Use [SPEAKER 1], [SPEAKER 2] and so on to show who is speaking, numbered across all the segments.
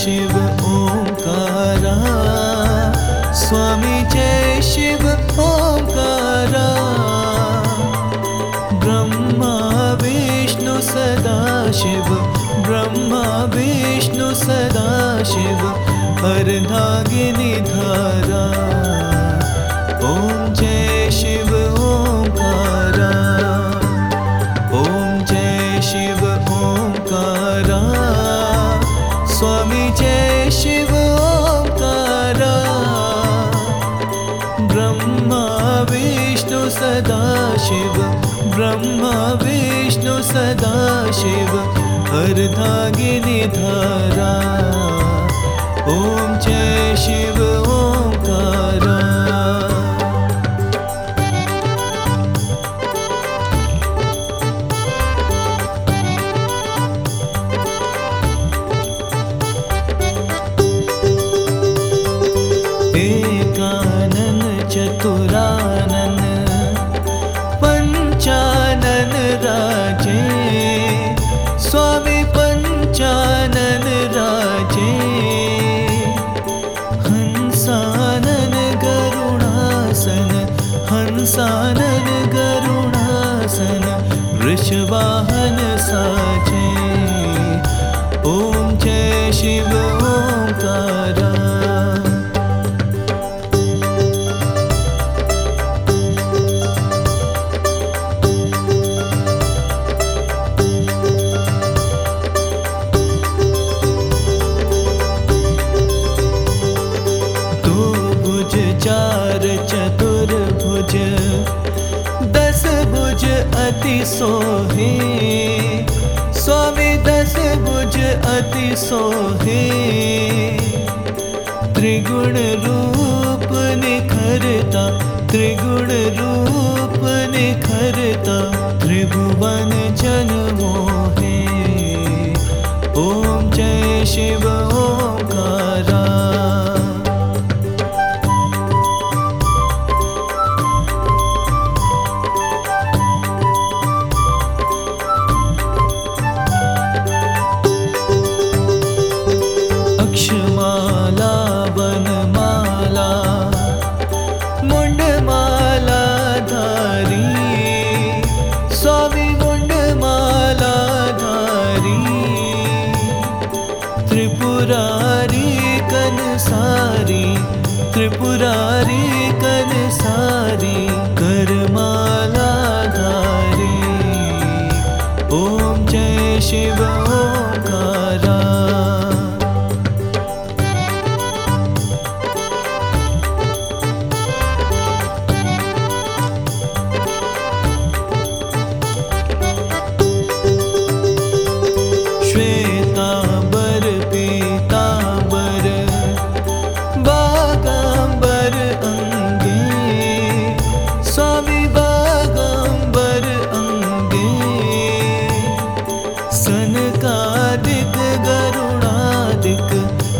[SPEAKER 1] शिव ओंकारा स्वामी जय शिव ओंकारा। ब्रह्मा विष्णु सदा शिव ब्रह्मा विष्णु सदा शिव अर्धागिनी धारा। ॐ सदाशिव ब्रह्मा विष्णु सदाशिव अर्धागिनी धारा ॐ जय शिव गरुणासन वृषवाहन साजे ॐ जय शिव भुज चार चतुर्भुज दस भुज अति सोहे। स्वामी, दस भुज अति सोहे। त्रिगुण रूप निखरता, त्रिगुण रूप निखरता, त्रिभुवन जन मोहे। ॐ जय शिव। अक्षमाला मुंड माला धारी स्वामी मुंड माला धारी त्रिपुरारी कनसारी, त्रिपुरारी कन कनसारी करमाला धारी ओम जय शिव।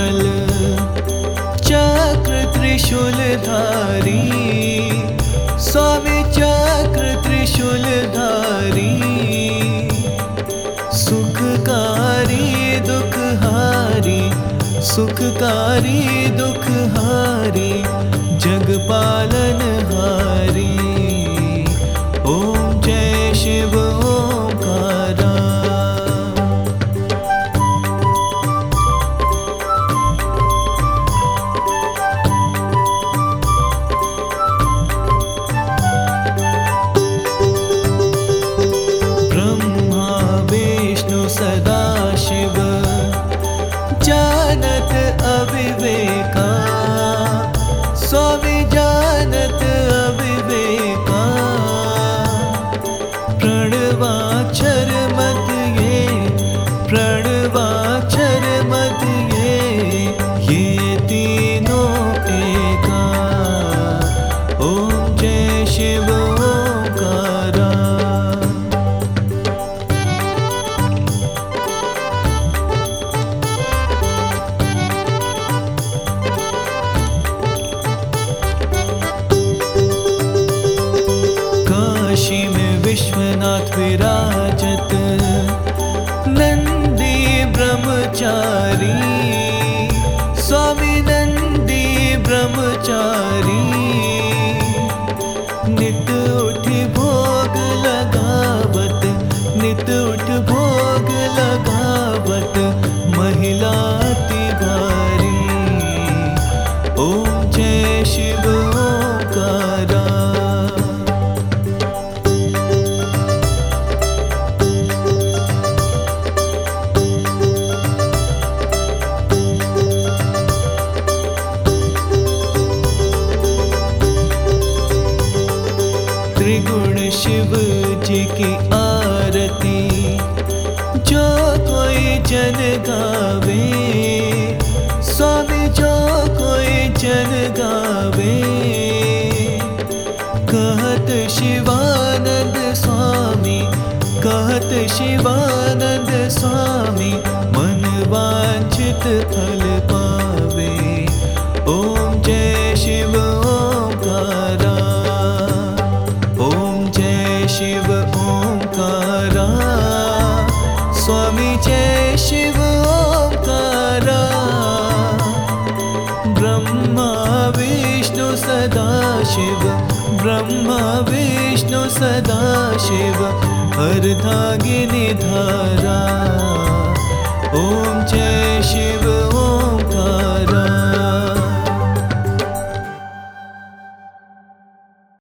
[SPEAKER 1] मध्य चक्र त्रिशूल धारी स्वामी चक्र त्रिशूल धारी सुखकारी दुखहारी सुखकारी दुखहारी जगपालन हारी। விவே उठ भोग लगावत महिला तिवारी। ॐ जय शिव ओंकारा। त्रिगुण शिव जी की आरती गावे स्वामी जो कोई जन गावे। कहत शिवानंद स्वामी कहत शिवानंद स्वामी मन वांछित फल पावे। ओम जय शिव ओंकारा ॐ जय शिव ओंकारा शिव ब्रह्मा विष्णु सदा शिव अर्धागिनी धारा। ॐ जय शिव